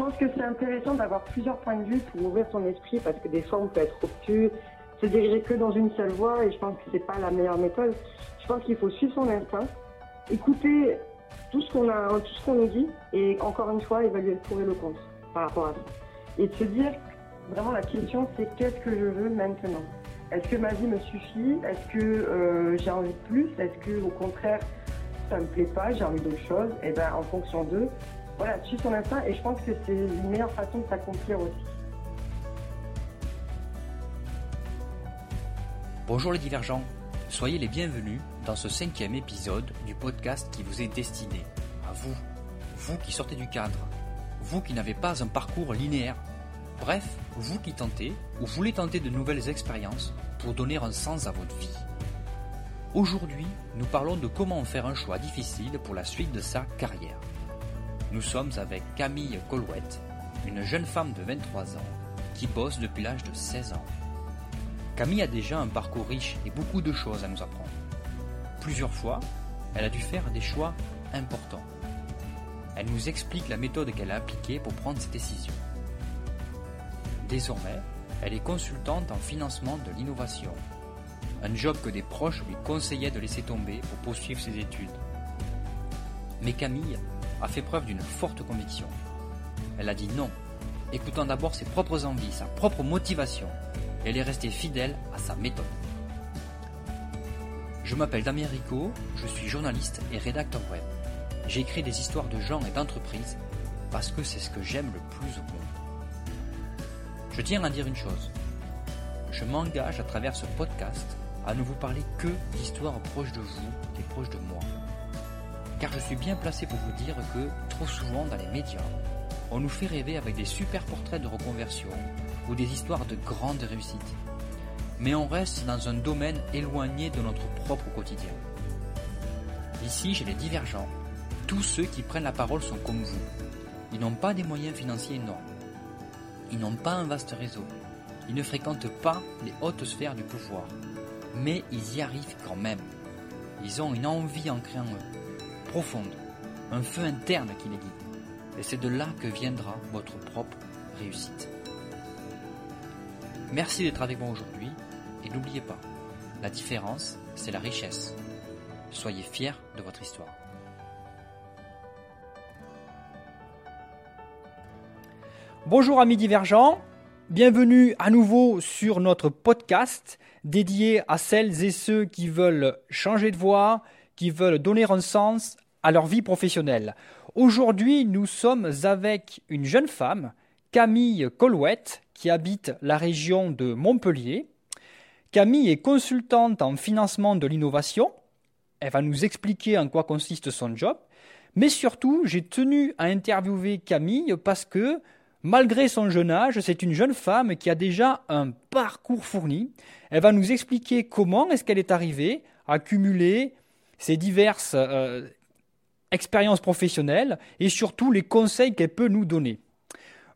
pense que c'est intéressant d'avoir plusieurs points de vue pour ouvrir son esprit parce que des fois on peut être obtus, se diriger que dans une seule voie et je pense que c'est pas la meilleure méthode. Je pense qu'il faut suivre son instinct, écouter tout ce qu'on a, tout ce qu'on nous dit et encore une fois évaluer le pour et le contre par rapport à ça. Et de se dire, vraiment la question c'est qu'est-ce que je veux maintenant? Est-ce que ma vie me suffit? Est-ce que euh, j'ai envie de plus? Est-ce que au contraire ça me plaît pas, j'ai envie d'autre chose? Et ben en fonction d'eux, voilà, suivre son instinct et je pense que c'est une meilleure façon de s'accomplir aussi. Bonjour les divergents, soyez les bienvenus dans ce cinquième épisode du podcast qui vous est destiné à vous, vous qui sortez du cadre, vous qui n'avez pas un parcours linéaire, bref, vous qui tentez ou voulez tenter de nouvelles expériences pour donner un sens à votre vie. Aujourd'hui, nous parlons de comment faire un choix difficile pour la suite de sa carrière. Nous sommes avec Camille Colouette, une jeune femme de 23 ans qui bosse depuis l'âge de 16 ans. Camille a déjà un parcours riche et beaucoup de choses à nous apprendre. Plusieurs fois, elle a dû faire des choix importants. Elle nous explique la méthode qu'elle a appliquée pour prendre ses décisions. Désormais, elle est consultante en financement de l'innovation, un job que des proches lui conseillaient de laisser tomber pour poursuivre ses études. Mais Camille a fait preuve d'une forte conviction. Elle a dit non, écoutant d'abord ses propres envies, sa propre motivation. Elle est restée fidèle à sa méthode. Je m'appelle Damien Rico, je suis journaliste et rédacteur web. J'écris des histoires de gens et d'entreprises parce que c'est ce que j'aime le plus au monde. Je tiens à dire une chose. Je m'engage à travers ce podcast à ne vous parler que d'histoires proches de vous et proches de moi. Car je suis bien placé pour vous dire que trop souvent dans les médias, on nous fait rêver avec des super portraits de reconversion ou des histoires de grandes réussites. Mais on reste dans un domaine éloigné de notre propre quotidien. Ici, chez les divergents, tous ceux qui prennent la parole sont comme vous. Ils n'ont pas des moyens financiers énormes. Ils n'ont pas un vaste réseau. Ils ne fréquentent pas les hautes sphères du pouvoir. Mais ils y arrivent quand même. Ils ont une envie ancrée en eux, profonde, un feu interne qui les guide. Et c'est de là que viendra votre propre réussite. Merci d'être avec moi aujourd'hui et n'oubliez pas, la différence, c'est la richesse. Soyez fiers de votre histoire. Bonjour amis divergents, bienvenue à nouveau sur notre podcast dédié à celles et ceux qui veulent changer de voie, qui veulent donner un sens à leur vie professionnelle. Aujourd'hui, nous sommes avec une jeune femme, Camille Colouette, qui habite la région de Montpellier. Camille est consultante en financement de l'innovation. Elle va nous expliquer en quoi consiste son job. Mais surtout, j'ai tenu à interviewer Camille parce que, malgré son jeune âge, c'est une jeune femme qui a déjà un parcours fourni. Elle va nous expliquer comment est-ce qu'elle est arrivée à cumuler ces diverses euh, expériences professionnelles et surtout les conseils qu'elle peut nous donner.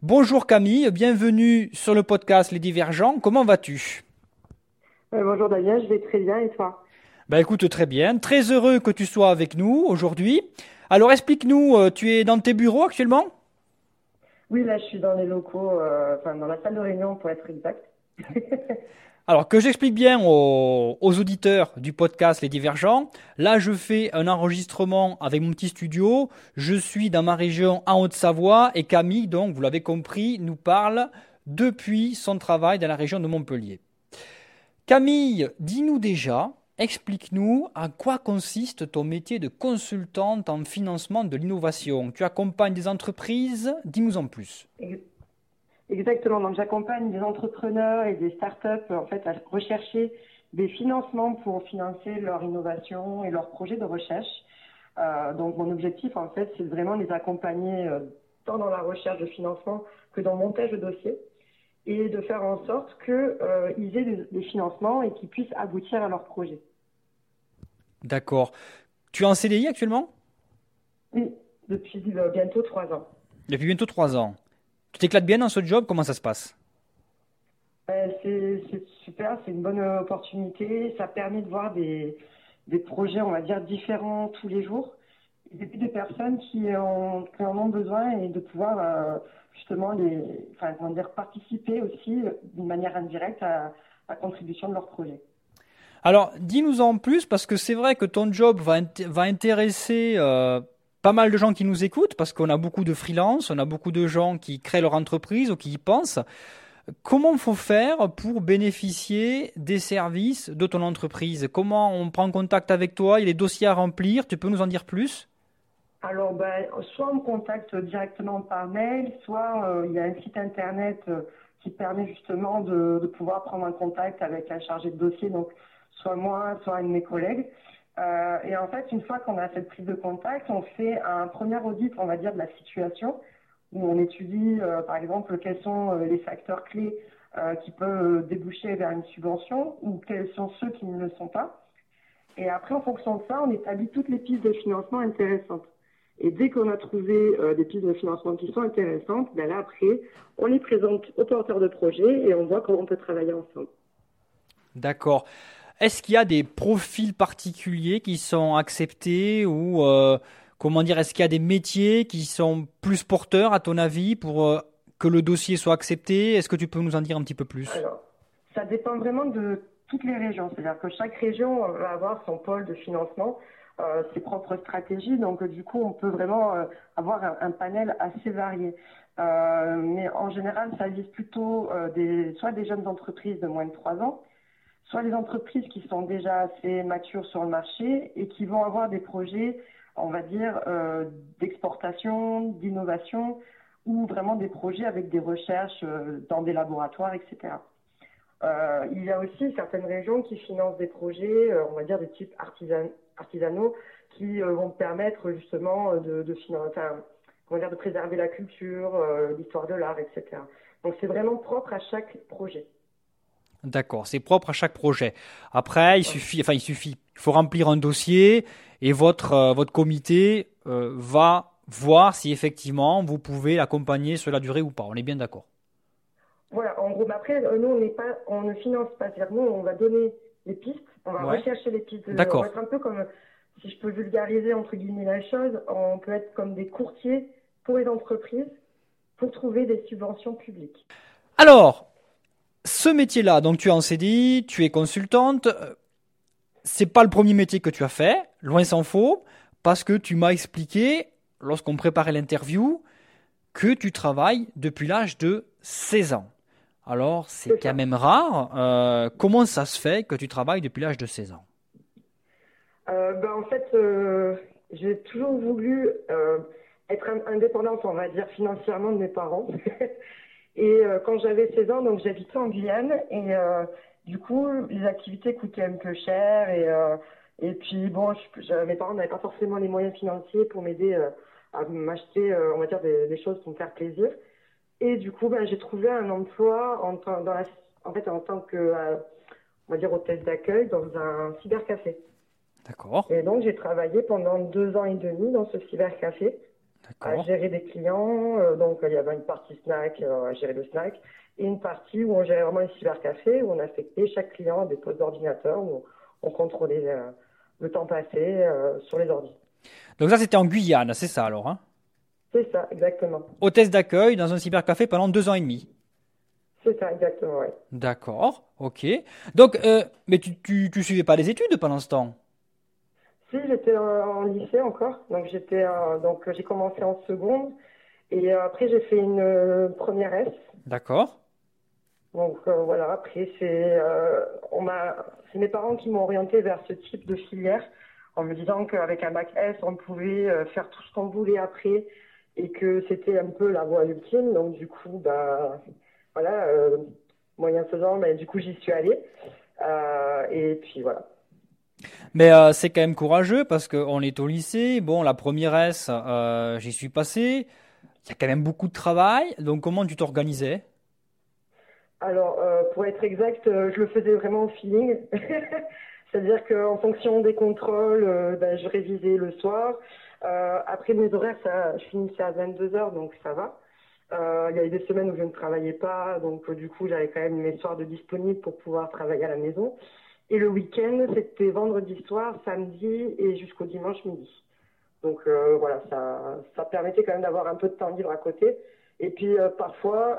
Bonjour Camille, bienvenue sur le podcast Les Divergents. Comment vas-tu? Euh, Bonjour Damien, je vais très bien et toi? Ben écoute, très bien. Très heureux que tu sois avec nous aujourd'hui. Alors explique-nous, euh, tu es dans tes bureaux actuellement? Oui, là je suis dans les locaux, euh, enfin dans la salle de réunion pour être exact. Alors que j'explique bien aux, auditeurs du podcast Les Divergents, là je fais un enregistrement avec mon petit studio, je suis dans ma région en Haute-Savoie et Camille, donc vous l'avez compris, nous parle depuis son travail dans la région de Montpellier. Camille, dis-nous déjà, explique-nous à quoi consiste ton métier de consultante en financement de l'innovation. Tu accompagnes des entreprises, dis-nous en plus. Exactement. Donc, j'accompagne des entrepreneurs et des startups en fait à rechercher des financements pour financer leur innovation et leurs projets de recherche. Euh, donc, mon objectif en fait, c'est vraiment les accompagner euh, tant dans la recherche de financement que dans le montage de dossiers et de faire en sorte qu'ils euh, aient des, financements et qu'ils puissent aboutir à leur projet. D'accord. Tu es en CDI actuellement? Oui, depuis bientôt trois ans. Depuis bientôt trois ans. Tu t'éclates bien dans ce job Comment ça se passe? Euh, C'est super, c'est une bonne opportunité. Ça permet de voir des, des, projets, on va dire, différents tous les jours. et des personnes qui en, en ont besoin et de pouvoir justement les, enfin, dire, participer aussi d'une manière indirecte à la contribution de leur projet. Alors, dis-nous en plus, parce que c'est vrai que ton job va, va intéresser euh, pas mal de gens qui nous écoutent, parce qu'on a beaucoup de freelance, on a beaucoup de gens qui créent leur entreprise ou qui y pensent. Comment faut faire pour bénéficier des services de ton entreprise? Comment on prend contact avec toi? Il y a des dossiers à remplir, tu peux nous en dire plus? Alors, ben, soit on me contacte directement par mail, soit euh, il y a un site internet euh, qui permet justement de, pouvoir prendre un contact avec un chargé de dossier, donc soit moi, soit un de mes collègues. Euh, et en fait, une fois qu'on a cette prise de contact, on fait un premier audit, on va dire, de la situation, où on étudie, euh, par exemple, quels sont euh, les facteurs clés qui peuvent déboucher vers une subvention, ou quels sont ceux qui ne le sont pas. Et après, en fonction de ça, on établit toutes les pistes de financement intéressantes. Et dès qu'on a trouvé des pistes de financement qui sont intéressantes, ben là après, on les présente aux porteurs de projet et on voit comment on peut travailler ensemble. D'accord. Est-ce qu'il y a des profils particuliers qui sont acceptés ou euh, comment dire, est-ce qu'il y a des métiers qui sont plus porteurs à ton avis pour euh, que le dossier soit accepté? Est-ce que tu peux nous en dire un petit peu plus? Alors, ça dépend vraiment de toutes les régions. C'est-à-dire que chaque région va avoir son pôle de financement. Euh, ses propres stratégies. Donc, du coup, on peut vraiment euh, avoir un, panel assez varié. Euh, mais en général, ça vise plutôt soit des jeunes entreprises de moins de 3 ans, soit des entreprises qui sont déjà assez matures sur le marché et qui vont avoir des projets, on va dire, d'exportation, d'innovation, ou vraiment des projets avec des recherches dans des laboratoires, etc. Euh, il y a aussi certaines régions qui financent des projets, euh, on va dire de type artisan, artisanaux, qui euh, vont permettre justement de, dire de préserver la culture, l'histoire de l'art, etc. Donc c'est vraiment propre à chaque projet. D'accord, c'est propre à chaque projet. Après, il suffit, enfin il suffit, il faut remplir un dossier et votre votre comité va voir si effectivement vous pouvez l'accompagner sur la durée ou pas. On est bien d'accord. Voilà, en gros, après, euh, nous, on, pas, on ne finance pas. C'est-à-dire, nous, on va donner les pistes, on va rechercher les pistes. D'accord. On va être un peu comme, si je peux vulgariser, entre guillemets, la chose, on peut être comme des courtiers pour les entreprises pour trouver des subventions publiques. Alors, ce métier-là, donc tu es en CDI, tu es consultante, euh, c'est pas le premier métier que tu as fait, loin s'en faut, parce que tu m'as expliqué, lorsqu'on préparait l'interview, que tu travailles depuis l'âge de 16 ans. Alors, c'est quand même rare. Euh, comment ça se fait que tu travailles depuis l'âge de 16 ans? Euh, ben, En fait, euh, j'ai toujours voulu être indépendante, on va dire, financièrement de mes parents. et euh, quand j'avais 16 ans, donc j'habitais en Guyane. Et euh, du coup, les activités coûtaient un peu cher. Et, et puis, bon, je, mes parents n'avaient pas forcément les moyens financiers pour m'aider à m'acheter, on va dire, des, des choses pour me faire plaisir. Et du coup, ben, j'ai trouvé un emploi en, dans la, en, fait, en tant que, euh, on va dire, hôtesse d'accueil dans un cybercafé. D'accord. Et donc, j'ai travaillé pendant deux ans et demi dans ce cybercafé à gérer des clients. Euh, donc, il y avait une partie snack, euh, à gérer le snack, et une partie où on gérait vraiment le cybercafé, où on affectait chaque client à des postes d'ordinateur, où on contrôlait le temps passé sur les ordinateurs. Donc ça, c'était en Guyane, c'est ça alors hein? C'est ça, exactement. Hôtesse d'accueil dans un cybercafé pendant deux ans et demi. C'est ça, exactement, oui. D'accord, ok. Donc, euh, mais tu, tu, tu, suivais pas les études pendant ce temps? Si, j'étais en, lycée encore. Donc, j'étais, donc j'ai commencé en seconde. Et après, j'ai fait une euh, première S. D'accord. Donc, euh, voilà, après, c'est, euh, on m'a, c'est mes parents qui m'ont orienté vers ce type de filière en me disant qu'avec un bac S, on pouvait faire tout ce qu'on voulait après et que c'était un peu la voie ultime. Donc du coup, bah voilà, euh, moyen faisant, mais du coup j'y suis allée. Euh, et puis voilà. Mais euh, c'est quand même courageux parce qu'on est au lycée. Bon, la première S, euh, j'y suis passé. Il y a quand même beaucoup de travail. Donc comment tu t'organisais? Alors, euh, pour être exact, je le faisais vraiment au feeling. C'est-à-dire qu'en fonction des contrôles, ben, je révisais le soir. Après mes horaires, ça, je finissais à 22 heures, donc ça va. Il y a eu des semaines où je ne travaillais pas, donc du coup j'avais quand même mes soirs de disponibles pour pouvoir travailler à la maison. Et le week-end, c'était vendredi soir, samedi et jusqu'au dimanche midi. Donc voilà, ça, ça permettait quand même d'avoir un peu de temps libre à côté. Et puis parfois,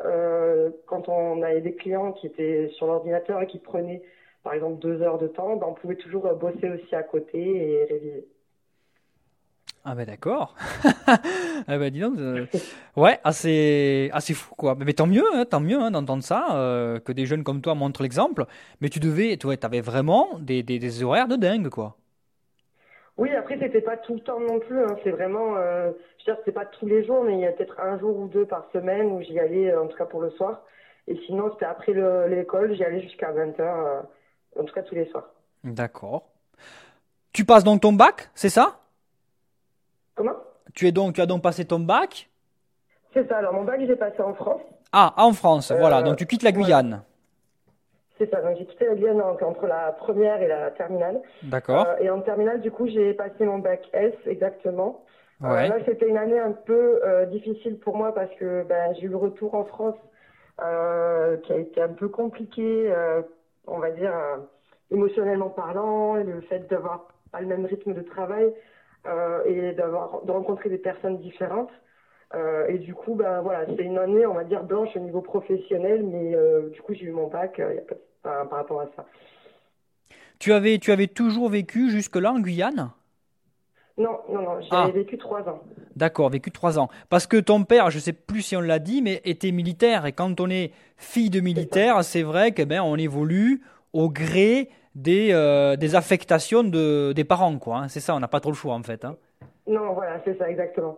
quand on avait des clients qui étaient sur l'ordinateur et qui prenaient par exemple deux heures de temps, ben, on pouvait toujours bosser aussi à côté et réviser. Ah ben d'accord. ah ben dis donc. Euh, ouais, assez, assez fou quoi. Mais, tant mieux, hein, tant mieux hein, d'entendre ça, euh, que des jeunes comme toi montrent l'exemple. Mais tu devais, tu avais vraiment des, des, horaires de dingue quoi. Oui, après c'était pas tout le temps non plus. Hein. C'est vraiment, euh, je veux dire, c'était pas tous les jours, mais il y a peut-être un jour ou deux par semaine où j'y allais, en tout cas pour le soir. Et sinon, c'était après l'école, j'y allais jusqu'à 20h, en tout cas tous les soirs. D'accord. Tu passes donc ton bac, c'est ça? Comment tu, es donc, tu as donc passé ton bac C'est ça, alors mon bac, j'ai passé en France. Ah, en France, voilà, donc tu quittes la Guyane. C'est ça, donc j'ai quitté la Guyane entre la première et la terminale. D'accord. Euh, et en terminale, du coup, j'ai passé mon bac S exactement. Euh, ouais. là, c'était une année un peu euh, difficile pour moi parce que ben, j'ai eu le retour en France qui a été un peu compliqué, on va dire, émotionnellement parlant, et le fait d'avoir pas le même rythme de travail. Euh, et d'avoir de rencontrer des personnes différentes. Euh, et du coup, ben voilà, c'est une année, on va dire blanche au niveau professionnel, mais euh, du coup j'ai eu mon bac, y a pas, par rapport à ça. Tu avais, tu avais toujours vécu jusque-là en Guyane? Non, non, non, j'ai ah. vécu trois ans. D'accord, vécu trois ans. Parce que ton père, je ne sais plus si on l'a dit, mais était militaire. Et quand on est fille de militaire, c'est vrai qu'on ben, on évolue au gré des, euh, des affectations de, des parents, quoi. Hein. C'est ça, on n'a pas trop le choix, en fait. Hein. Non, voilà, c'est ça, exactement.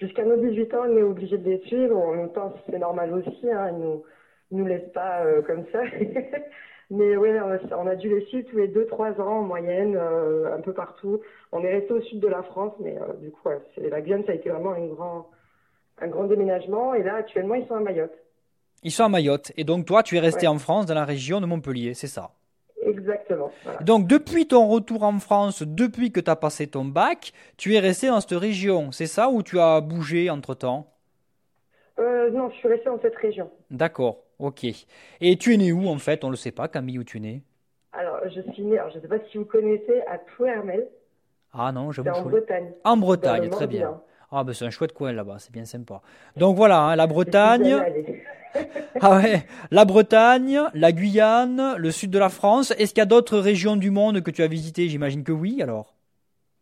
Jusqu'à nos 18 ans, on est obligé de les suivre. En même temps, c'est normal aussi. Hein, ils nous, nous laissent pas euh, comme ça. Mais oui, on a dû les suivre tous les 2-3 ans en moyenne, euh, un peu partout. On est resté au sud de la France, mais du coup, la Guyane, ça a été vraiment un grand, un grand déménagement. Et là, actuellement, ils sont à Mayotte. Ils sont à Mayotte. Et donc, toi, tu es resté en France, dans la région de Montpellier, c'est ça? Exactement. Donc, depuis ton retour en France, depuis que tu as passé ton bac, tu es resté dans cette région, c'est ça ou tu as bougé entre-temps? Euh, Non, je suis resté dans cette région. D'accord, ok. Et tu es né où en fait? On ne le sait pas, Camille, où tu es né Alors, je suis né, je ne sais pas si vous connaissez, à Plouermel. Ah non, je En Bretagne. En Bretagne, très bien. Ah, ben c'est un chouette coin là-bas, c'est bien sympa. Donc voilà, hein, la Bretagne. ah ouais, la Bretagne, la Guyane, le sud de la France. Est-ce qu'il y a d'autres régions du monde que tu as visitées? J'imagine que oui, alors.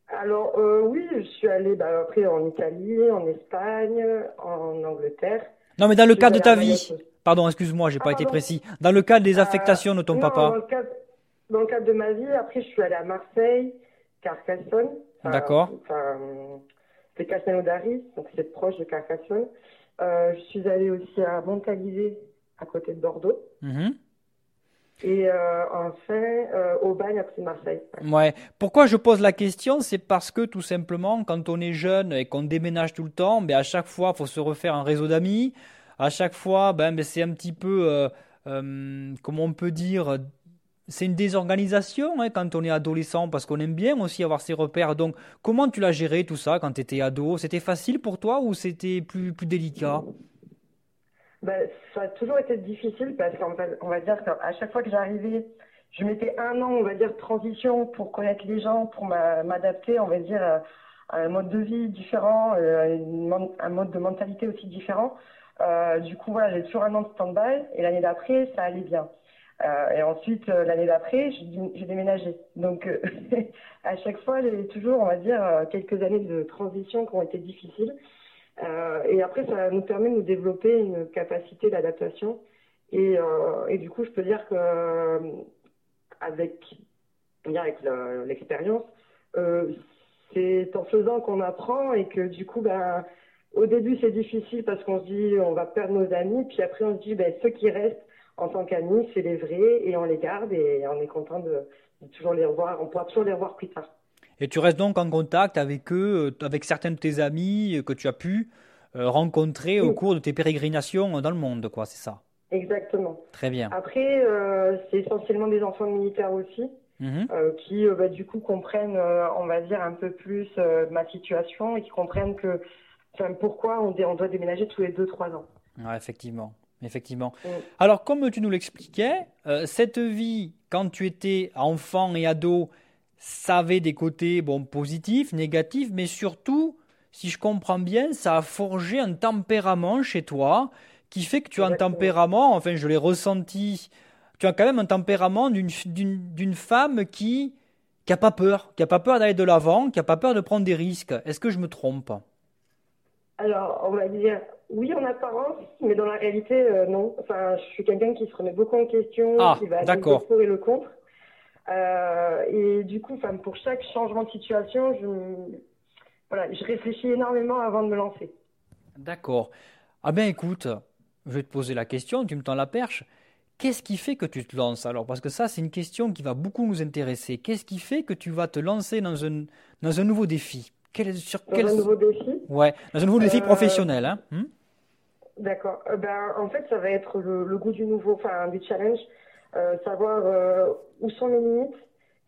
Alors euh, oui, je suis allée bah, après en Italie, en Espagne, en Angleterre. Non, mais dans le cadre de ta vie. Pardon, excuse-moi, j'ai pas ah, été précis. Dans le cadre des euh, affectations de ton papa. Dans le, cadre, dans le, cadre, de ma vie, après je suis allée à Marseille, Carcassonne. D'accord. Enfin, c'est Castelnaudary, donc c'est proche de Carcassonne. Euh, je suis allée aussi à Montalivet, à côté de Bordeaux. Mhm. Et euh, enfin, euh, au bagne à Marseille. Ouais. Pourquoi je pose la question C'est parce que tout simplement, quand on est jeune et qu'on déménage tout le temps, ben, à chaque fois, il faut se refaire un réseau d'amis. À chaque fois, ben, ben c'est un petit peu, comment on peut dire, c'est une désorganisation hein, quand on est adolescent parce qu'on aime bien aussi avoir ses repères. Donc, comment tu l'as géré tout ça quand tu étais ado? C'était facile pour toi ou c'était plus, plus délicat? Ben, Ça a toujours été difficile parce qu'on va, dire qu'à chaque fois que j'arrivais, je mettais un an, on va dire, de transition pour connaître les gens, pour m'adapter, on va dire, à, un mode de vie différent, euh, un mode de mentalité aussi différent. Euh, du coup, voilà, j'ai toujours un an de stand-by et l'année d'après, ça allait bien. Euh, et ensuite, euh, l'année d'après, j'ai déménagé. Donc, euh, à chaque fois, j'ai toujours, on va dire, quelques années de transition qui ont été difficiles. et après, ça nous permet de nous développer une capacité d'adaptation. Et, du coup, je peux dire que avec, avec l'expérience, c'est en faisant qu'on apprend et que du coup, ben, au début, c'est difficile parce qu'on se dit on va perdre nos amis, puis après on se dit ben, ceux qui restent, en tant qu'amis, c'est les vrais et on les garde et on est content de, toujours les revoir. On pourra toujours les revoir plus tard. Et tu restes donc en contact avec eux, euh, avec certains de tes amis que tu as pu euh, rencontrer au cours de tes pérégrinations dans le monde, quoi, c'est ça? Exactement. Très bien. Après, euh, c'est essentiellement des enfants militaires aussi, mhm. qui bah, du coup comprennent, on va dire, un peu plus ma situation et qui comprennent que, pourquoi on, on, doit déménager tous les 2-3 ans. Ouais, effectivement. Effectivement. Mm. Alors, comme tu nous l'expliquais, euh, cette vie, quand tu étais enfant et ado, ça avait des côtés bon, positifs, négatifs, mais surtout, si je comprends bien, ça a forgé un tempérament chez toi qui fait que tu as un tempérament, enfin je l'ai ressenti, tu as quand même un tempérament d'une femme qui n'a pas peur, qui n'a pas peur d'aller de l'avant, qui n'a pas peur de prendre des risques. Est-ce que je me trompe? Alors, on va dire oui en apparence, mais dans la réalité, euh, non. Enfin, je suis quelqu'un qui se remet beaucoup en question, ah, qui va le pour et le contre. Euh, et du coup, enfin, pour chaque changement de situation, je, voilà, je réfléchis énormément avant de me lancer. D'accord. Ah ben écoute, je vais te poser la question, tu me tends la perche. Qu'est-ce qui fait que tu te lances alors? Parce que ça, c'est une question qui va beaucoup nous intéresser. Qu'est-ce qui fait que tu vas te lancer dans un, dans un nouveau défi? Quel, sur dans un nouveau défi? Ouais, dans un nouveau défi euh, professionnel. Hein hmm? D'accord. Euh, ben, en fait, ça va être le, goût du nouveau, enfin, du challenge. Euh, savoir où sont les limites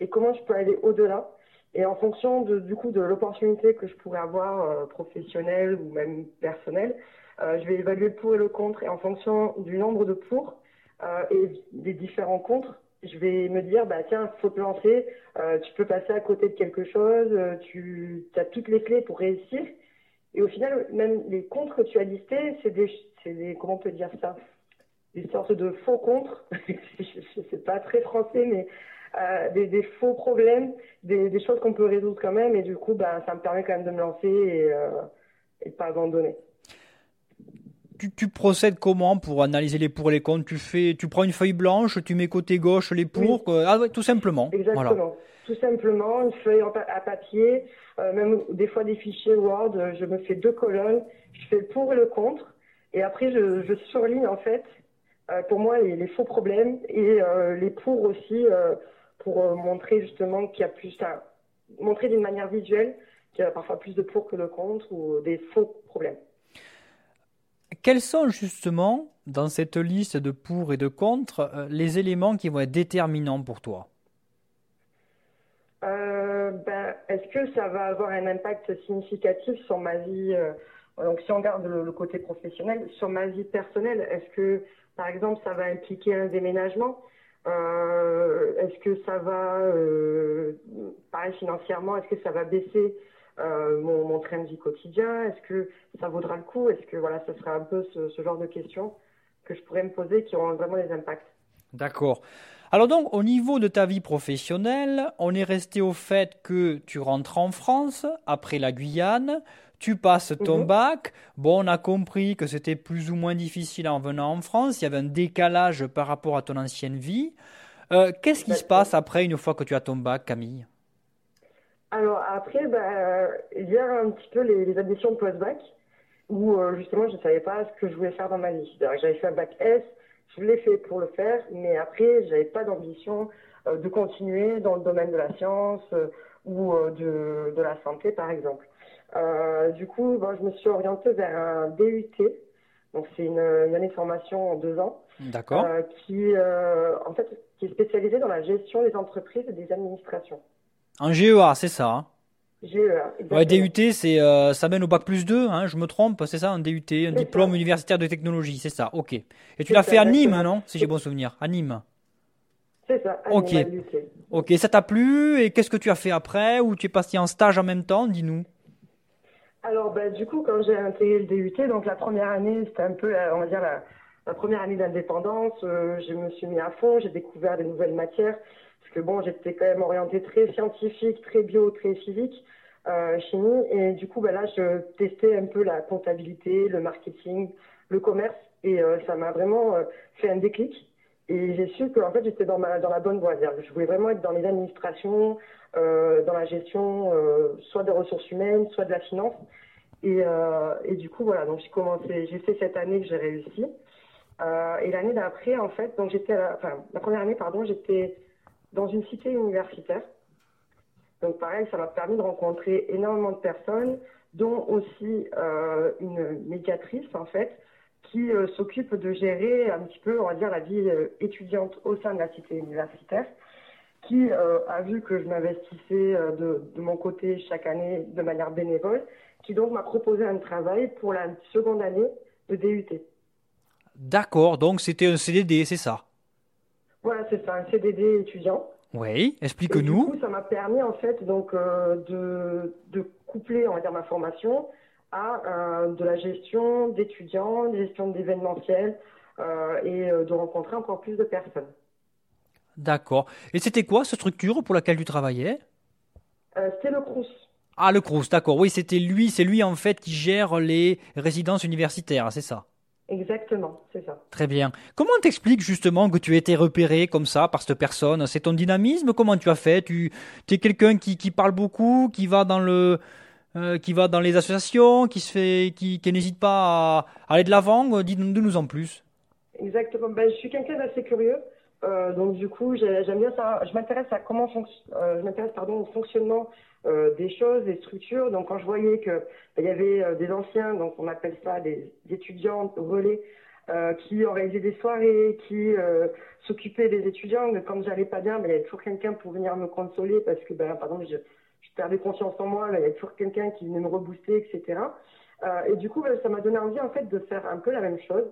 et comment je peux aller au-delà. Et en fonction de, du coup de l'opportunité que je pourrais avoir professionnelle ou même personnelle, je vais évaluer le pour et le contre. Et en fonction du nombre de pour, euh, et des différents contres, je vais me dire, bah tiens, faut te lancer, euh, tu peux passer à côté de quelque chose, euh, tu as toutes les clés pour réussir. Et au final, même les contres que tu as listés, c'est des, des, comment on peut dire ça? Des sortes de faux contres, je sais pas très français, mais euh, des, faux problèmes, des, choses qu'on peut résoudre quand même. Et du coup, bah, ça me permet quand même de me lancer et, euh, et de pas abandonner tu, procèdes comment pour analyser les pour et les contre? Tu fais, tu prends une feuille blanche, tu mets côté gauche les pour, ah tout simplement. Exactement. Tout simplement, une feuille à papier, euh, même des fois des fichiers Word. Je me fais deux colonnes, je fais le pour et le contre, et après je, je surligne en fait euh, pour moi les, faux problèmes et euh, les pour aussi pour montrer justement qu'il y a plus, à montrer d'une manière visuelle qu'il y a parfois plus de pour que de contre ou des faux problèmes. Quels sont justement, dans cette liste de pour et de contre, euh, les éléments qui vont être déterminants pour toi? Euh, ben, Est-ce que ça va avoir un impact significatif sur ma vie euh, Donc, si on regarde le, côté professionnel, sur ma vie personnelle, est-ce que, par exemple, ça va impliquer un déménagement? Est-ce que ça va, pareil financièrement, est-ce que ça va baisser? Euh, mon, train de vie quotidien Est-ce que ça vaudra le coup? Est-ce que voilà, ce serait un peu ce, genre de questions que je pourrais me poser qui auront vraiment des impacts? D'accord. Alors donc, au niveau de ta vie professionnelle, on est resté au fait que tu rentres en France après la Guyane, tu passes ton mhm. bac. Bon, on a compris que c'était plus ou moins difficile en venant en France. Il y avait un décalage par rapport à ton ancienne vie. Euh, qu'est-ce qui se passe après une fois que tu as ton bac, Camille? Alors après, bah, il y a un petit peu les, les admissions de post-bac où euh, justement je ne savais pas ce que je voulais faire dans ma vie. J'avais fait un bac S, je l'ai fait pour le faire, mais après j'avais pas d'ambition euh, de continuer dans le domaine de la science euh, ou de, de, la santé par exemple. du coup, bon, je me suis orientée vers un DUT, donc c'est une, une, année de formation en deux ans. D'accord. qui en fait qui est spécialisée dans la gestion des entreprises et des administrations. En GEA, c'est ça. Hein GEA. Ouais, DUT, c'est euh, ça mène au bac plus 2, hein, je me trompe, c'est ça, un DUT, un diplôme universitaire de technologie, c'est ça, ok. Et tu l'as fait à Nîmes, non Si j'ai bon souvenir, à Nîmes. C'est ça, à Ok. Nîmes, ok, ça t'a plu Et qu'est-ce que tu as fait après Ou tu es passé en stage en même temps Dis-nous. Alors, bah, du coup, quand j'ai intégré le DUT, donc la première année, c'était un peu, on va dire, la, première année d'indépendance. Euh, je me suis mis à fond, j'ai découvert des nouvelles matières. Parce que bon, j'étais quand même orientée très scientifique, très bio, très physique, euh, chimie. Et du coup, bah là, je testais un peu la comptabilité, le marketing, le commerce. Et euh, ça m'a vraiment euh, fait un déclic. Et j'ai su que en fait, j'étais dans, dans la bonne voie. Je voulais vraiment être dans les administrations, dans la gestion, soit des ressources humaines, soit de la finance. Et, et du coup, voilà, donc j'ai commencé, j'ai fait cette année que j'ai réussi. et l'année d'après, en fait, donc j'étais, enfin, la première année, pardon, j'étais dans une cité universitaire. Donc pareil, ça m'a permis de rencontrer énormément de personnes, dont aussi euh, une médiatrice en fait, qui euh, s'occupe de gérer un petit peu, on va dire, la vie euh, étudiante au sein de la cité universitaire, qui a vu que je m'investissais de, de, mon côté chaque année de manière bénévole, qui donc m'a proposé un travail pour la seconde année de DUT. D'accord, donc c'était un CDD, c'est ça? Voilà, c'est ça, un CDD étudiant. Oui, explique-nous. Du coup, ça m'a permis en fait donc euh, de, de coupler, on va dire, ma formation à euh, de la gestion d'étudiants, gestion d'événementiels euh, et euh, de rencontrer encore plus de personnes. D'accord. Et c'était quoi cette structure pour laquelle tu travaillais? C'était le Crous. Ah, le Crous, d'accord. Oui, c'était lui, c'est lui en fait qui gère les résidences universitaires, c'est ça? Exactement, c'est ça. Très bien. Comment t'expliques justement que tu as été repéré comme ça par cette personne? C'est ton dynamisme? Comment tu as fait? Tu es quelqu'un qui, qui parle beaucoup, qui va dans le euh, qui va dans les associations, qui se fait, qui, qui n'hésite pas à aller de l'avant? Dis-nous dis-nous en plus. Exactement. Ben, je suis quelqu'un d'assez curieux. Euh, donc du coup, j'ai- j'aime bien ça. Je m'intéresse à comment fonc- euh, je m'intéresse pardon au fonctionnement euh, des choses, des structures. Donc quand je voyais que ben, il y avait euh, des anciens, donc on appelle ça des, des étudiants relais, euh, qui organisaient des soirées, qui s'occupaient des étudiants. Mais quand j'allais pas bien, ben, il y avait toujours quelqu'un pour venir me consoler parce que ben pardon, je, je perdais confiance en moi. Il y avait toujours quelqu'un qui venait me rebooster, etc. Et du coup, ben, ça m'a donné envie en fait de faire un peu la même chose.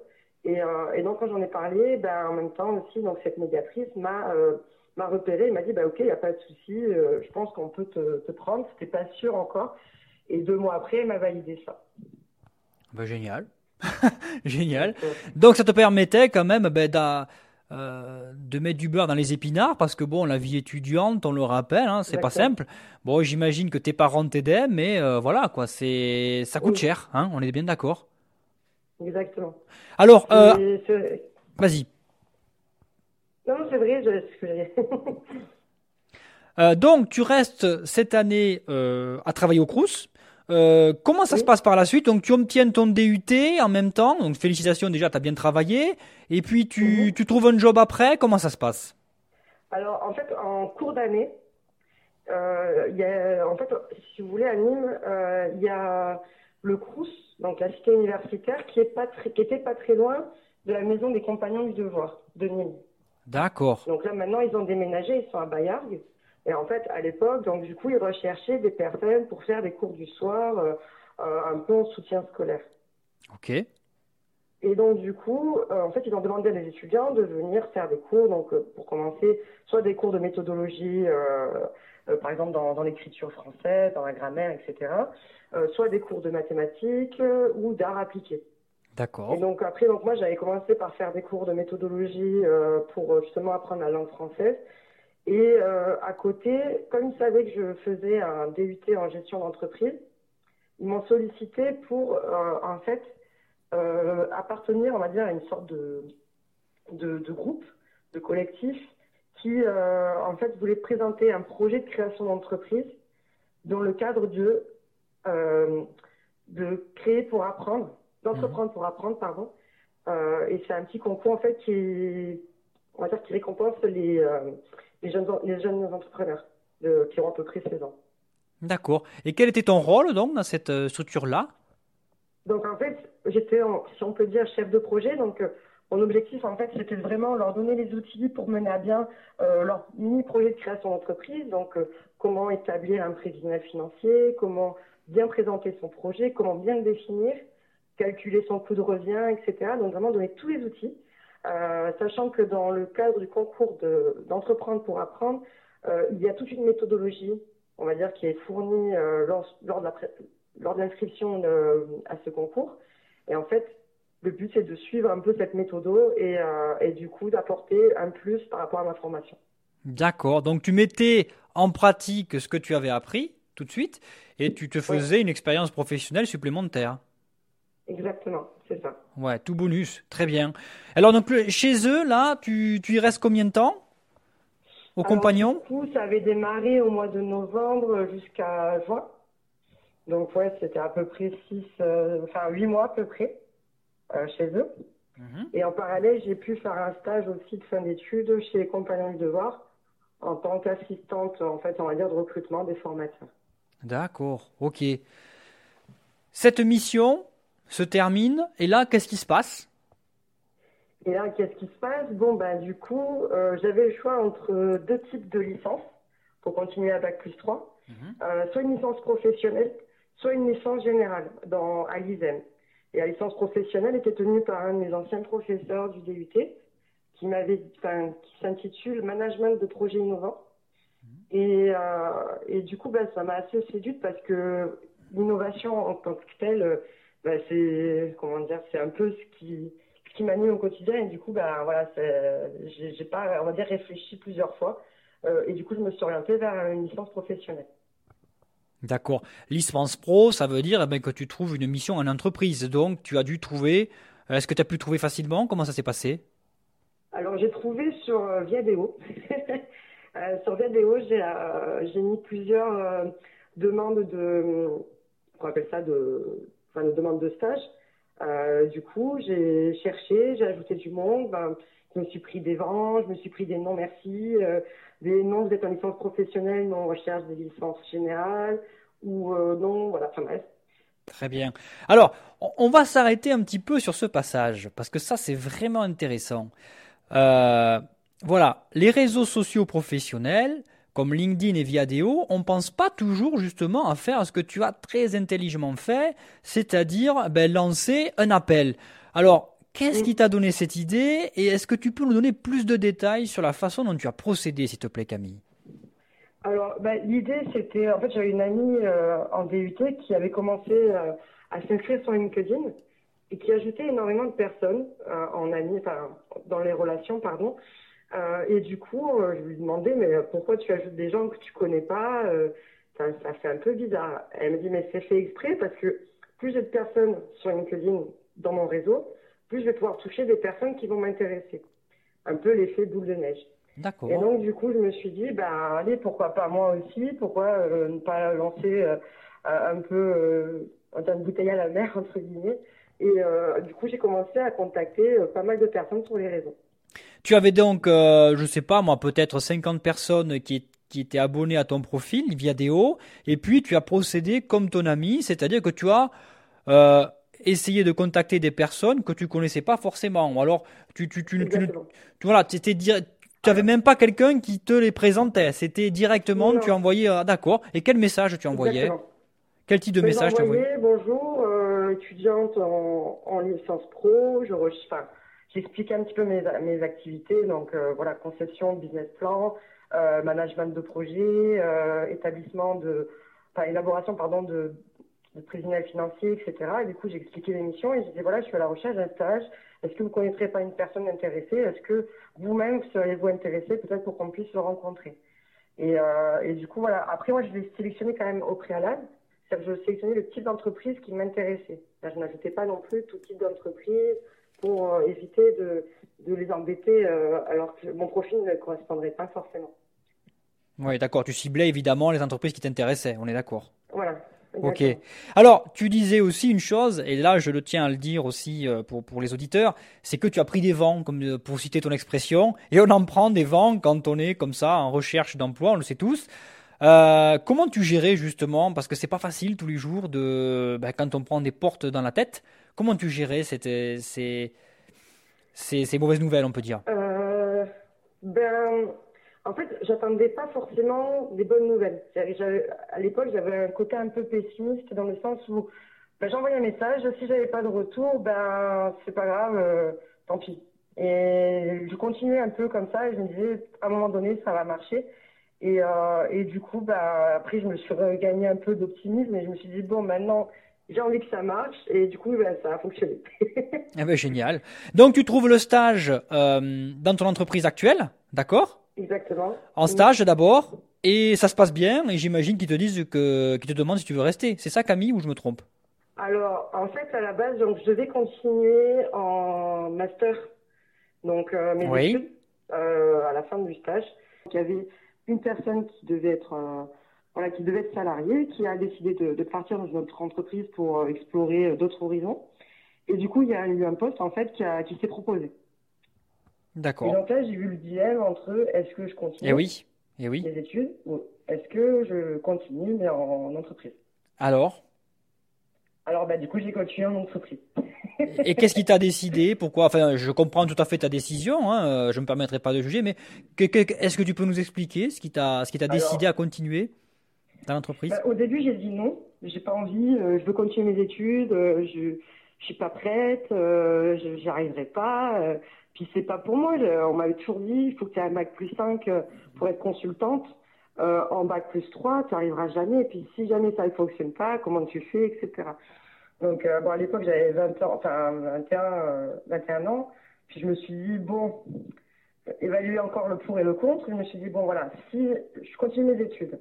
Et, et donc quand j'en ai parlé, ben, en même temps aussi, donc cette médiatrice m'a m'a repéré, et m'a dit bah ok, il n'y a pas de souci, euh, je pense qu'on peut te, te prendre. C'était pas sûr encore. Et deux mois après, elle m'a validé ça. Ben, génial. génial. Euh, Donc ça te permettait quand même d'a- euh, de mettre du beurre dans les épinards parce que bon, la vie étudiante, on le rappelle, hein, c'est pas simple. Bon, j'imagine que tes parents t'aidaient, mais euh, voilà quoi, c'est ça coûte Oui. cher, hein, on est bien d'accord. Exactement. Alors, euh, vas-y. Non, c'est vrai, je... Euh, donc tu restes cette année euh, à travailler au Crous. Euh, comment ça Oui. se passe par la suite? Donc tu obtiens ton DUT en même temps. Donc félicitations déjà, tu as bien travaillé. Et puis tu, Mhm. tu trouves un job après. Comment ça se passe? Alors, en fait, en cours d'année, euh, il y a, en fait, si vous voulez, à Nîmes, il y a le Crous, donc la cité universitaire, qui pas très, qui était pas très loin de la maison des compagnons du devoir de Nîmes. D'accord. Donc là, maintenant, ils ont déménagé, ils sont à Bayargues. Et en fait, à l'époque, donc du coup, ils recherchaient des personnes pour faire des cours du soir, euh, euh, un peu en soutien scolaire. Ok. Et donc, du coup, euh, en fait, ils ont demandé à des étudiants de venir faire des cours, donc euh, pour commencer, soit des cours de méthodologie, par exemple dans, dans l'écriture française, dans la grammaire, etc., soit des cours de mathématiques ou d'art appliqué. D'accord. Et donc après, donc moi, j'avais commencé par faire des cours de méthodologie euh, pour euh, justement apprendre la langue française. Et euh, à côté, comme ils savaient que je faisais un DUT en gestion d'entreprise, ils m'ont sollicité pour, en fait, appartenir, on va dire, à une sorte de, de, de groupe, de collectif, qui, en fait, voulait présenter un projet de création d'entreprise dans le cadre de, de créer pour apprendre, d'entreprendre pour apprendre, pardon. Euh, et c'est un petit concours, en fait, qui, on va dire, qui récompense les, euh, les, jeunes, les jeunes entrepreneurs de, qui ont à peu près 16 ans. D'accord. Et quel était ton rôle donc dans cette euh, structure-là? Donc en fait, j'étais, en- si on peut dire, chef de projet. Donc euh, mon objectif, en fait, c'était vraiment leur donner les outils pour mener à bien leur mini-projet de création d'entreprise. Donc comment établir un prévisionnel financier, comment bien présenter son projet, comment bien le définir, calculer son coût de revient, etc. Donc vraiment donner tous les outils. Euh, sachant que dans le cadre du concours de- d'entreprendre pour apprendre, euh, il y a toute une méthodologie, on va dire, qui est fournie euh, lors, lors de l'inscription à ce concours. Et en fait, le but, c'est de suivre un peu cette méthode et, et du coup d'apporter un plus par rapport à ma formation. D'accord. Donc tu mettais en pratique ce que tu avais appris tout de suite et tu te faisais une expérience professionnelle supplémentaire. Exactement, c'est ça. Ouais, tout bonus. Très bien. Alors donc chez eux, là, tu, tu y restes combien de temps? Aux Alors, compagnons Du coup, ça avait démarré au mois de novembre jusqu'à juin. Donc, ouais, c'était à peu près six, euh, enfin, huit mois à peu près euh, chez eux. Mhm. Et en parallèle, j'ai pu faire un stage aussi de fin d'études chez les compagnons du devoir en tant qu'assistante, en fait, on va dire, de recrutement des formateurs. D'accord, ok. Cette mission se termine et là, qu'est-ce qui se passe? Et là, qu'est-ce qui se passe? Bon, bah, du coup, euh, j'avais le choix entre deux types de licences pour continuer à Bac plus 3. Mhm. Euh, soit une licence professionnelle, soit une licence générale dans, à l'ISEM. Et la licence professionnelle était tenue par un de mes anciens professeurs du DUT qui m'avait, enfin, qui s'intitule Management de projets innovants. Et, et du coup, ben, ça m'a assez séduite parce que l'innovation en tant que telle, ben, c'est comment dire, c'est un peu ce qui qui m'anime au quotidien et du coup ben voilà j'ai pas on va dire réfléchi plusieurs fois et du coup je me suis orientée vers une licence professionnelle. D'accord. Licence pro, ça veut dire eh ben, que tu trouves une mission en entreprise. Donc, tu as dû trouver. Euh, est-ce que tu as pu trouver facilement? Comment ça s'est passé? Alors, j'ai trouvé sur euh, Viadeo. euh, sur Viadeo, j'ai euh, mis plusieurs demandes de. On appelle ça de. Enfin, de demandes de stage. du coup, j'ai cherché, j'ai ajouté du monde. Ben, je me suis pris des vents, je me suis pris des noms merci, des noms, vous êtes en licence professionnelle, non, on recherche des licences générales, ou euh, non, voilà, enfin bref. Très bien. Alors, on va s'arrêter un petit peu sur ce passage, parce que ça, c'est vraiment intéressant. Euh, voilà, les réseaux sociaux professionnels, comme LinkedIn et Viadeo, on ne pense pas toujours justement à faire ce que tu as très intelligemment fait, c'est-à-dire ben, lancer un appel. Alors, Qu'est-ce qui t'a donné cette idée et est-ce que tu peux nous donner plus de détails sur la façon dont tu as procédé, s'il te plaît, Camille? Alors, bah, l'idée, c'était, en fait, j'avais une amie euh, en DUT qui avait commencé euh, à s'inscrire sur LinkedIn et qui ajoutait énormément de personnes euh, en amis, enfin, dans les relations, pardon. Et du coup, je lui demandais, mais pourquoi tu ajoutes des gens que tu connais pas ça, ça fait un peu bizarre. Elle me dit, mais c'est fait exprès parce que plus j'ai de personnes sur LinkedIn dans mon réseau, plus je vais pouvoir toucher des personnes qui vont m'intéresser. Un peu l'effet boule de neige. D'accord. Et donc, du coup, je me suis dit, ben, allez, pourquoi pas moi aussi? Pourquoi euh, ne pas lancer euh, un peu euh, une bouteille à la mer, entre guillemets? Et du coup, j'ai commencé à contacter pas mal de personnes sur les réseaux. Tu avais donc, je ne sais pas moi, peut-être 50 personnes qui, qui étaient abonnées à ton profil via Déo, et puis tu as procédé comme ton ami, c'est-à-dire que tu as essayer de contacter des personnes que tu connaissais pas forcément. Ou alors, tu, tu, tu, tu, voilà, tu n'avais même pas quelqu'un qui te les présentait. C'était directement, tu envoyais, ah, d'accord. Et quel message tu envoyais? Quel type de message tu envoyais? Bonjour, euh, étudiante en, en, licence pro. Je enfin, j'explique un petit peu mes, activités. Donc euh, voilà, conception, business plan, euh, management de projet, établissement de, enfin, élaboration pardon de de prévisionnel financier, etc. Et du coup, j'ai expliqué l'émission et je disais, voilà, je suis à la recherche d'un stage. Est-ce que vous connaîtrez pas une personne intéressée? Est-ce que vous-même seriez-vous intéressé peut-être pour qu'on puisse se rencontrer? Et, euh, et, du coup, voilà. Après, moi, je l'ai sélectionné quand même au préalable. C'est-à-dire que je sélectionnais le type d'entreprise qui m'intéressait. Je n'ajoutais pas non plus tout type d'entreprise pour euh, éviter de, de, les embêter euh, alors que mon profil ne correspondrait pas forcément. Oui, d'accord. Tu ciblais évidemment les entreprises qui t'intéressaient. On est d'accord. Voilà. Ok. Alors, tu disais aussi une chose, et là je le tiens à le dire aussi euh, pour, pour les auditeurs, c'est que tu as pris des vents, comme pour citer ton expression, et on en prend des vents quand on est comme ça en recherche d'emploi, on le sait tous. Euh, comment tu gérais justement, parce que c'est pas facile tous les jours de, ben, quand on prend des portes dans la tête, comment tu gérais ces, mauvaises nouvelles, on peut dire? Euh, Ben en fait, j'attendais pas forcément des bonnes nouvelles. À l'époque, j'avais un côté un peu pessimiste dans le sens où ben, j'envoyais un message, si j'avais pas de retour, ben c'est pas grave, euh, tant pis. Et je continuais un peu comme ça et je me disais, à un moment donné, ça va marcher. Et, euh, du coup, ben, après, je me suis regagné un peu d'optimisme et je me suis dit, bon, maintenant, j'ai envie que ça marche et du coup, ben, ça a fonctionné. eh ben, génial. Donc, tu trouves le stage euh, dans ton entreprise actuelle, d'accord? Exactement. En stage d'abord, et ça se passe bien, et j'imagine qu'ils te disent que, qu'ils te demandent si tu veux rester. C'est ça, Camille, ou je me trompe? Alors, en fait, à la base, donc, je devais continuer en master, donc euh, mes études, euh, à la fin du stage. il y avait une personne qui devait être, voilà, qui devait être salariée, qui a décidé de, de partir dans une autre entreprise pour euh, explorer euh, d'autres horizons. Et du coup, il y a eu un poste en fait qui, qui s'est proposé. D'accord. Et donc là, j'ai vu le dilemme entre est-ce que je continue eh oui. eh oui. les études ou est-ce que je continue mais en, entreprise? Alors? Alors, bah, du coup, j'ai continué en entreprise. et qu'est-ce qui t'a décidé? Pourquoi? Enfin, je comprends tout à fait ta décision. Hein, euh, je ne me permettrai pas de juger, mais est-ce que tu peux nous explicher ce qui t'a, ce qui t'a décidé à continuer? Dans l'entreprise? Bah, Au début, j'ai dit non. J'ai pas envie. Euh, je veux continuer mes études. Euh, je, je suis pas prête. je j'y arriverai pas. Puis c'est pas pour moi. On m'avait toujours dit, il faut que tu aies un bac plus 5 euh, pour être consultante. en bac plus 3, tu n'arriveras jamais. Et puis si jamais ça ne fonctionne pas, comment tu fais, etc. Donc à l'époque, j'avais 20 ans, enfin 21, 21 ans. Puis je me suis dit, bon, évaluer encore le pour et le contre. Je me suis dit, bon voilà, si je continue mes études,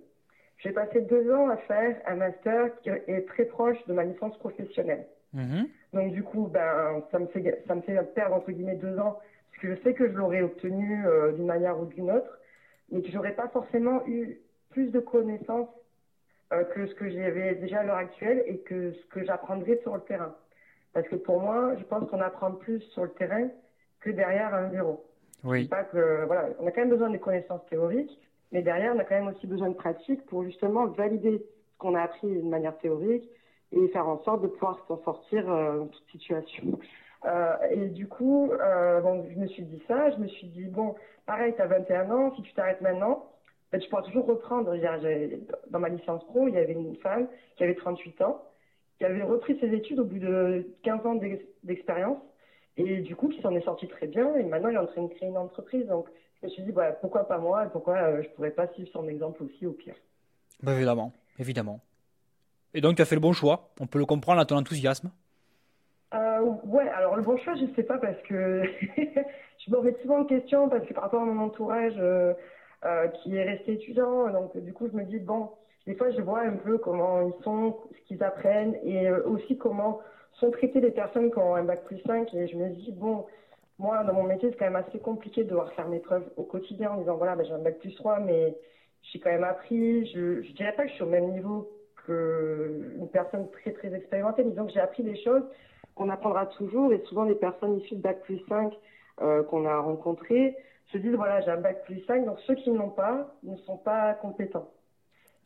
j'ai passé deux ans à faire un master qui est très proche de ma licence professionnelle. Mhm. Donc du coup, ben, ça me fait ça me fait perdre entre guillemets deux ans parce que je sais que je l'aurais obtenu euh, d'une manière ou d'une autre, mais que j'aurais pas forcément eu plus de connaissances euh, que ce que j'avais déjà à l'heure actuelle et que ce que j'apprendrais sur le terrain. Parce que pour moi, je pense qu'on apprend plus sur le terrain que derrière un bureau. Oui. Pas que, voilà, on a quand même besoin des connaissances théoriques, mais derrière, on a quand même aussi besoin de pratique pour justement valider ce qu'on a appris d'une manière théorique et faire en sorte de pouvoir s'en sortir euh, dans toute situation. Euh, et du coup, euh, bon, je me suis dit ça, je me suis dit, bon, pareil, tu as 21 ans, si tu t'arrêtes maintenant, ben, tu pourras toujours reprendre. Dans ma licence pro, il y avait une femme qui avait 38 ans, qui avait repris ses études au bout de 15 ans d'expérience, et du coup, qui s'en est sorti très bien, et maintenant, il est en train de créer une entreprise. Donc, je me suis dit, bah, pourquoi pas moi, et pourquoi je pourrais pas suivre son exemple aussi, au pire. Bah, évidemment, évidemment. Et donc, tu as fait le bon choix. On peut le comprendre à ton enthousiasme. Euh, ouais, alors le bon choix, je sais pas parce que je me remets souvent en question parce que par rapport à mon entourage euh, euh, qui est resté étudiant, donc du coup, je me dis, bon, des fois, je vois un peu comment ils sont, ce qu'ils apprennent et aussi comment sont traitées les personnes qui ont un bac plus 5 et je me dis, bon, moi, dans mon métier, c'est quand même assez compliqué de devoir faire mes preuves au quotidien en disant, voilà, ben, j'ai un bac plus 3, mais j'ai quand même appris. Je, je dirais pas que je suis au même niveau une personne très très expérimentée. Disons que j'ai appris des choses qu'on apprendra toujours et souvent les personnes issues de bac plus 5 euh, qu'on a rencontrées se disent voilà j'ai un bac plus 5 donc ceux qui ne l'ont pas ne sont pas compétents.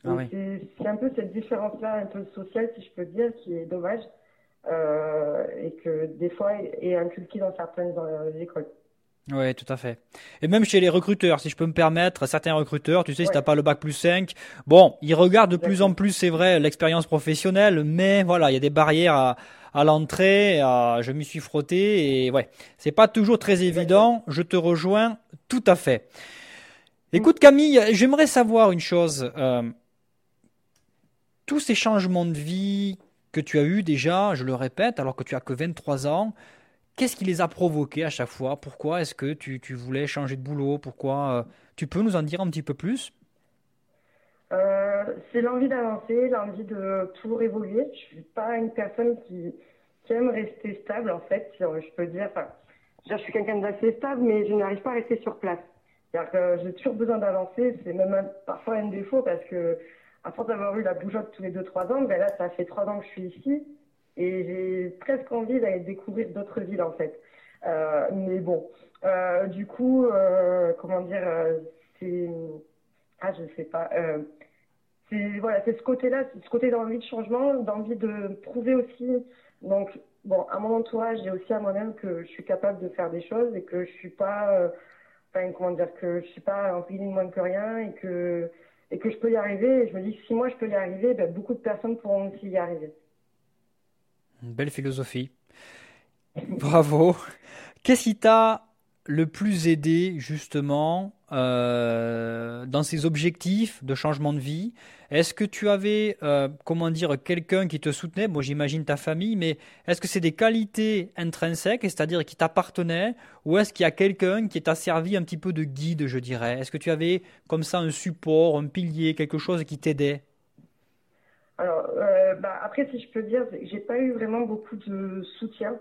Ah c'est un peu cette différence-là un peu sociale si je peux dire qui est dommage euh, et que des fois est inculquée dans certaines euh, écoles. Oui, tout à fait. Et même chez les recruteurs, si je peux me permettre, certains recruteurs, tu sais, si t'as pas le bac plus 5, bon, ils regardent de plus en plus, c'est vrai, l'expérience professionnelle, mais voilà, il y a des barrières à, à l'entrée, je m'y suis frotté, et ouais, c'est pas toujours très évident, je te rejoins tout à fait. Écoute Camille, j'aimerais savoir une chose, euh, tous ces changements de vie que tu as eu déjà, je le répète, alors que tu as que 23 ans, Qu'est-ce qui les a provoqués à chaque fois? Pourquoi est-ce que tu, tu, voulais changer de boulot? Pourquoi euh, Tu peux nous en dire un petit peu plus? Euh, C'est l'envie d'avancer, l'envie de toujours évoluer. Je suis pas une personne qui, aime rester stable, en fait, je peux dire. Enfin, je suis quelqu'un d'assez stable, mais je n'arrive pas à rester sur place. Que j'ai toujours besoin d'avancer. C'est même parfois un défaut parce que, à force d'avoir eu la bougeotte tous les 2-3 ans, ben là, ça fait 3 ans que je suis ici. Et j'ai presque envie d'aller découvrir d'autres villes, en fait. Euh, mais bon, euh, du coup, euh, comment dire, c'est... Ah, je sais pas. c'est voilà, ce côté-là, ce côté d'envie de changement, d'envie de prouver aussi. Donc, bon, à mon entourage et aussi à moi-même que je suis capable de faire des choses et que je suis pas, enfin, comment dire, que je suis pas en moins que rien et que et que je peux y arriver. Et je me dis que si moi je peux y arriver, ben, beaucoup de personnes pourront aussi y arriver. Une belle philosophie. Bravo. Qu'est-ce qui t'a le plus aidé justement euh, dans ces objectifs de changement de vie. Est-ce que tu avais, euh, comment dire, quelqu'un qui te soutenait? Moi, j'imagine ta famille, mais est-ce que c'est des qualités intrinsèques, c'est-à-dire qui t'appartenaient, ou est-ce qu'il y a quelqu'un qui t'a servi un petit peu de guide, je dirais? Est-ce que tu avais comme ça un support, un pilier, quelque chose qui t'aidait? Alors, euh, bah, après, si je peux dire, j'ai pas eu vraiment beaucoup de soutien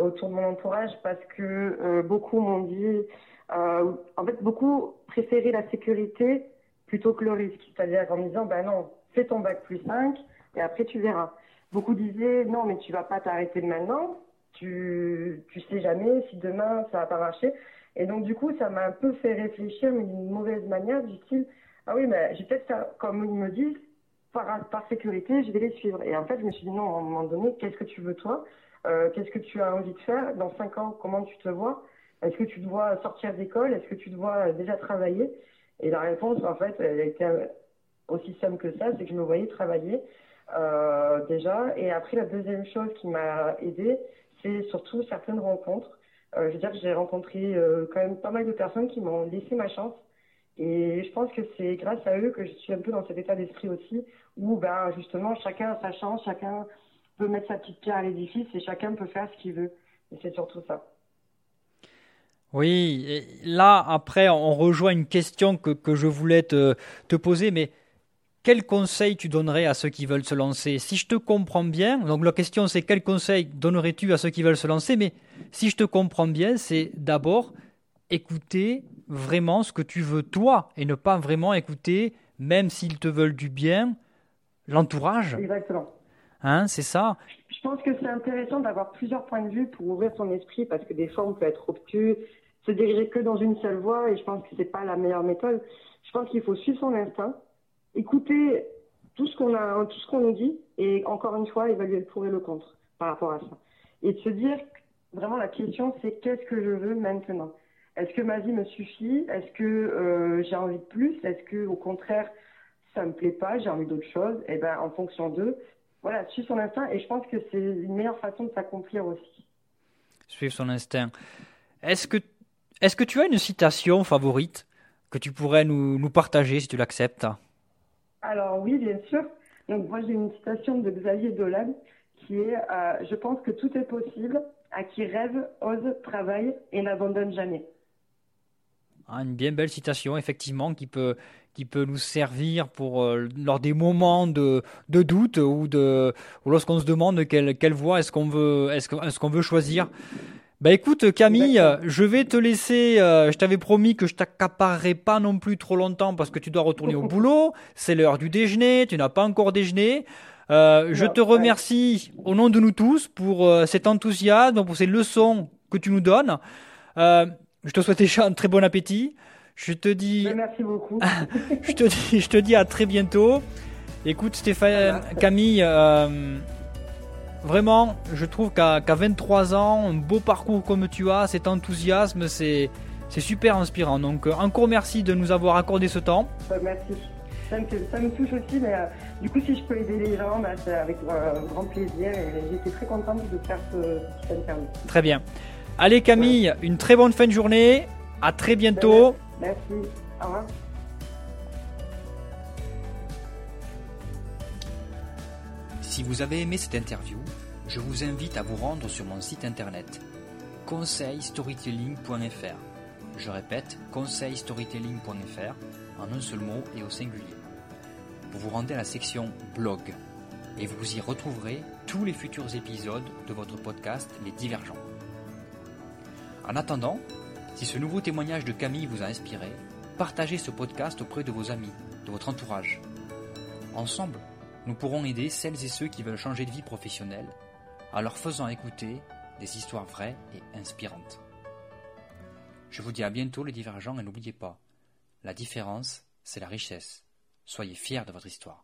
autour de mon entourage parce que beaucoup m'ont dit, en fait, beaucoup préféraient la sécurité plutôt que le risque. C'est-à-dire en me disant, ben non, fais ton bac plus 5 et après tu verras. Beaucoup disaient, non, mais tu vas pas t'arrêter maintenant. Tu, tu sais jamais si demain ça va pas marcher. Et donc, du coup, ça m'a un peu fait réfléchir, mais d'une mauvaise manière, du style, ah oui, mais j'ai peut-être, comme ils me disent, par, sécurité, je vais les suivre. Et en fait, je me suis dit non, à un moment donné, qu'est-ce que tu veux toi? Euh, Qu'est-ce que tu as envie de faire? Dans cinq ans, comment tu te vois? Est-ce que tu dois sortir d'école? Est-ce que tu dois déjà travailler? Et la réponse, en fait, elle était aussi simple que ça, c'est que je me voyais travailler euh, déjà. Et après, la deuxième chose qui m'a aidée, c'est surtout certaines rencontres. Euh, je veux dire j'ai rencontré quand même pas mal de personnes qui m'ont laissé ma chance Et je pense que c'est grâce à eux que je suis un peu dans cet état d'esprit aussi, où ben, justement chacun a sa chance, chacun peut mettre sa petite pierre à l'édifice et chacun peut faire ce qu'il veut. Et c'est surtout ça. Oui, là, après, on rejoint une question que, que je voulais te, te, poser, mais quel conseil tu donnerais à ceux qui veulent se lancer? Si je te comprends bien, donc la question c'est quel conseil donnerais-tu à ceux qui veulent se lancer, mais si je te comprends bien, c'est d'abord écouter vraiment ce que tu veux toi et ne pas vraiment écouter, même s'ils te veulent du bien, l'entourage. Exactement. Hein, c'est ça? Je pense que c'est intéressant d'avoir plusieurs points de vue pour ouvrir son esprit parce que des fois on peut être obtus, se diriger que dans une seule voie et je pense que c'est pas la meilleure méthode. Je pense qu'il faut suivre son instinct, écouter tout ce qu'on a, tout ce qu'on nous dit et encore une fois évaluer le pour et le contre par rapport à ça. Et de se dire vraiment la question c'est qu'est-ce que je veux maintenant? Est-ce que ma vie me suffit? Est-ce que euh, j'ai envie de plus? Est-ce que au contraire ça me plaît pas, j'ai envie d'autre chose? Et eh ben en fonction d'eux, voilà, suivre son instinct et je pense que c'est une meilleure façon de s'accomplir aussi. Suivre son instinct. Est-ce que est-ce que tu as une citation favorite que tu pourrais nous, nous partager si tu l'acceptes? Alors oui, bien sûr. Donc moi j'ai une citation de Xavier Dolan qui est euh, Je pense que tout est possible à qui rêve, ose, travaille et n'abandonne jamais. Ah, une bien belle citation, effectivement, qui peut, qui peut nous servir pour euh, lors des moments de, de doute ou, de, ou lorsqu'on se demande quelle, quelle voie est-ce qu'on veut, est-ce, est-ce qu'on veut choisir. Bah écoute Camille, je vais te laisser. Euh, je t'avais promis que je t'accaparerais pas non plus trop longtemps parce que tu dois retourner au boulot. C'est l'heure du déjeuner. Tu n'as pas encore déjeuné. Euh, je te remercie au nom de nous tous pour euh, cet enthousiasme, pour ces leçons que tu nous donnes. je te souhaite déjà un très bon appétit. Je te dis. Merci beaucoup. je te dis, je te dis à très bientôt. Écoute Stéphane, Camille. Vraiment, je trouve qu'à 23 ans, un beau parcours comme tu as, cet enthousiasme, c'est super inspirant. Donc, euh, encore merci de nous avoir accordé ce temps. Bah, merci. Ça me, touche aussi, mais euh, du coup, si je peux aider les gens, bah, c'est avec euh, grand plaisir. Et j'étais très contente de faire ce, cette interview. Très bien. Allez, Camille, une très bonne fin de journée. À très bientôt. Merci. Au revoir. Si vous avez aimé cette interview, je vous invite à vous rendre sur mon site internet conseilstorytelling.fr. Je répète, conseilstorytelling.fr en un seul mot et au singulier. Vous vous rendez à la section blog et vous y retrouverez tous les futurs épisodes de votre podcast Les Divergents. En attendant, si ce nouveau témoignage de Camille vous a inspiré, partagez ce podcast auprès de vos amis, de votre entourage. Ensemble, nous pourrons aider celles et ceux qui veulent changer de vie professionnelle en leur faisant écouter des histoires vraies et inspirantes. Je vous dis à bientôt les divergents et n'oubliez pas, la différence, c'est la richesse. Soyez fiers de votre histoire.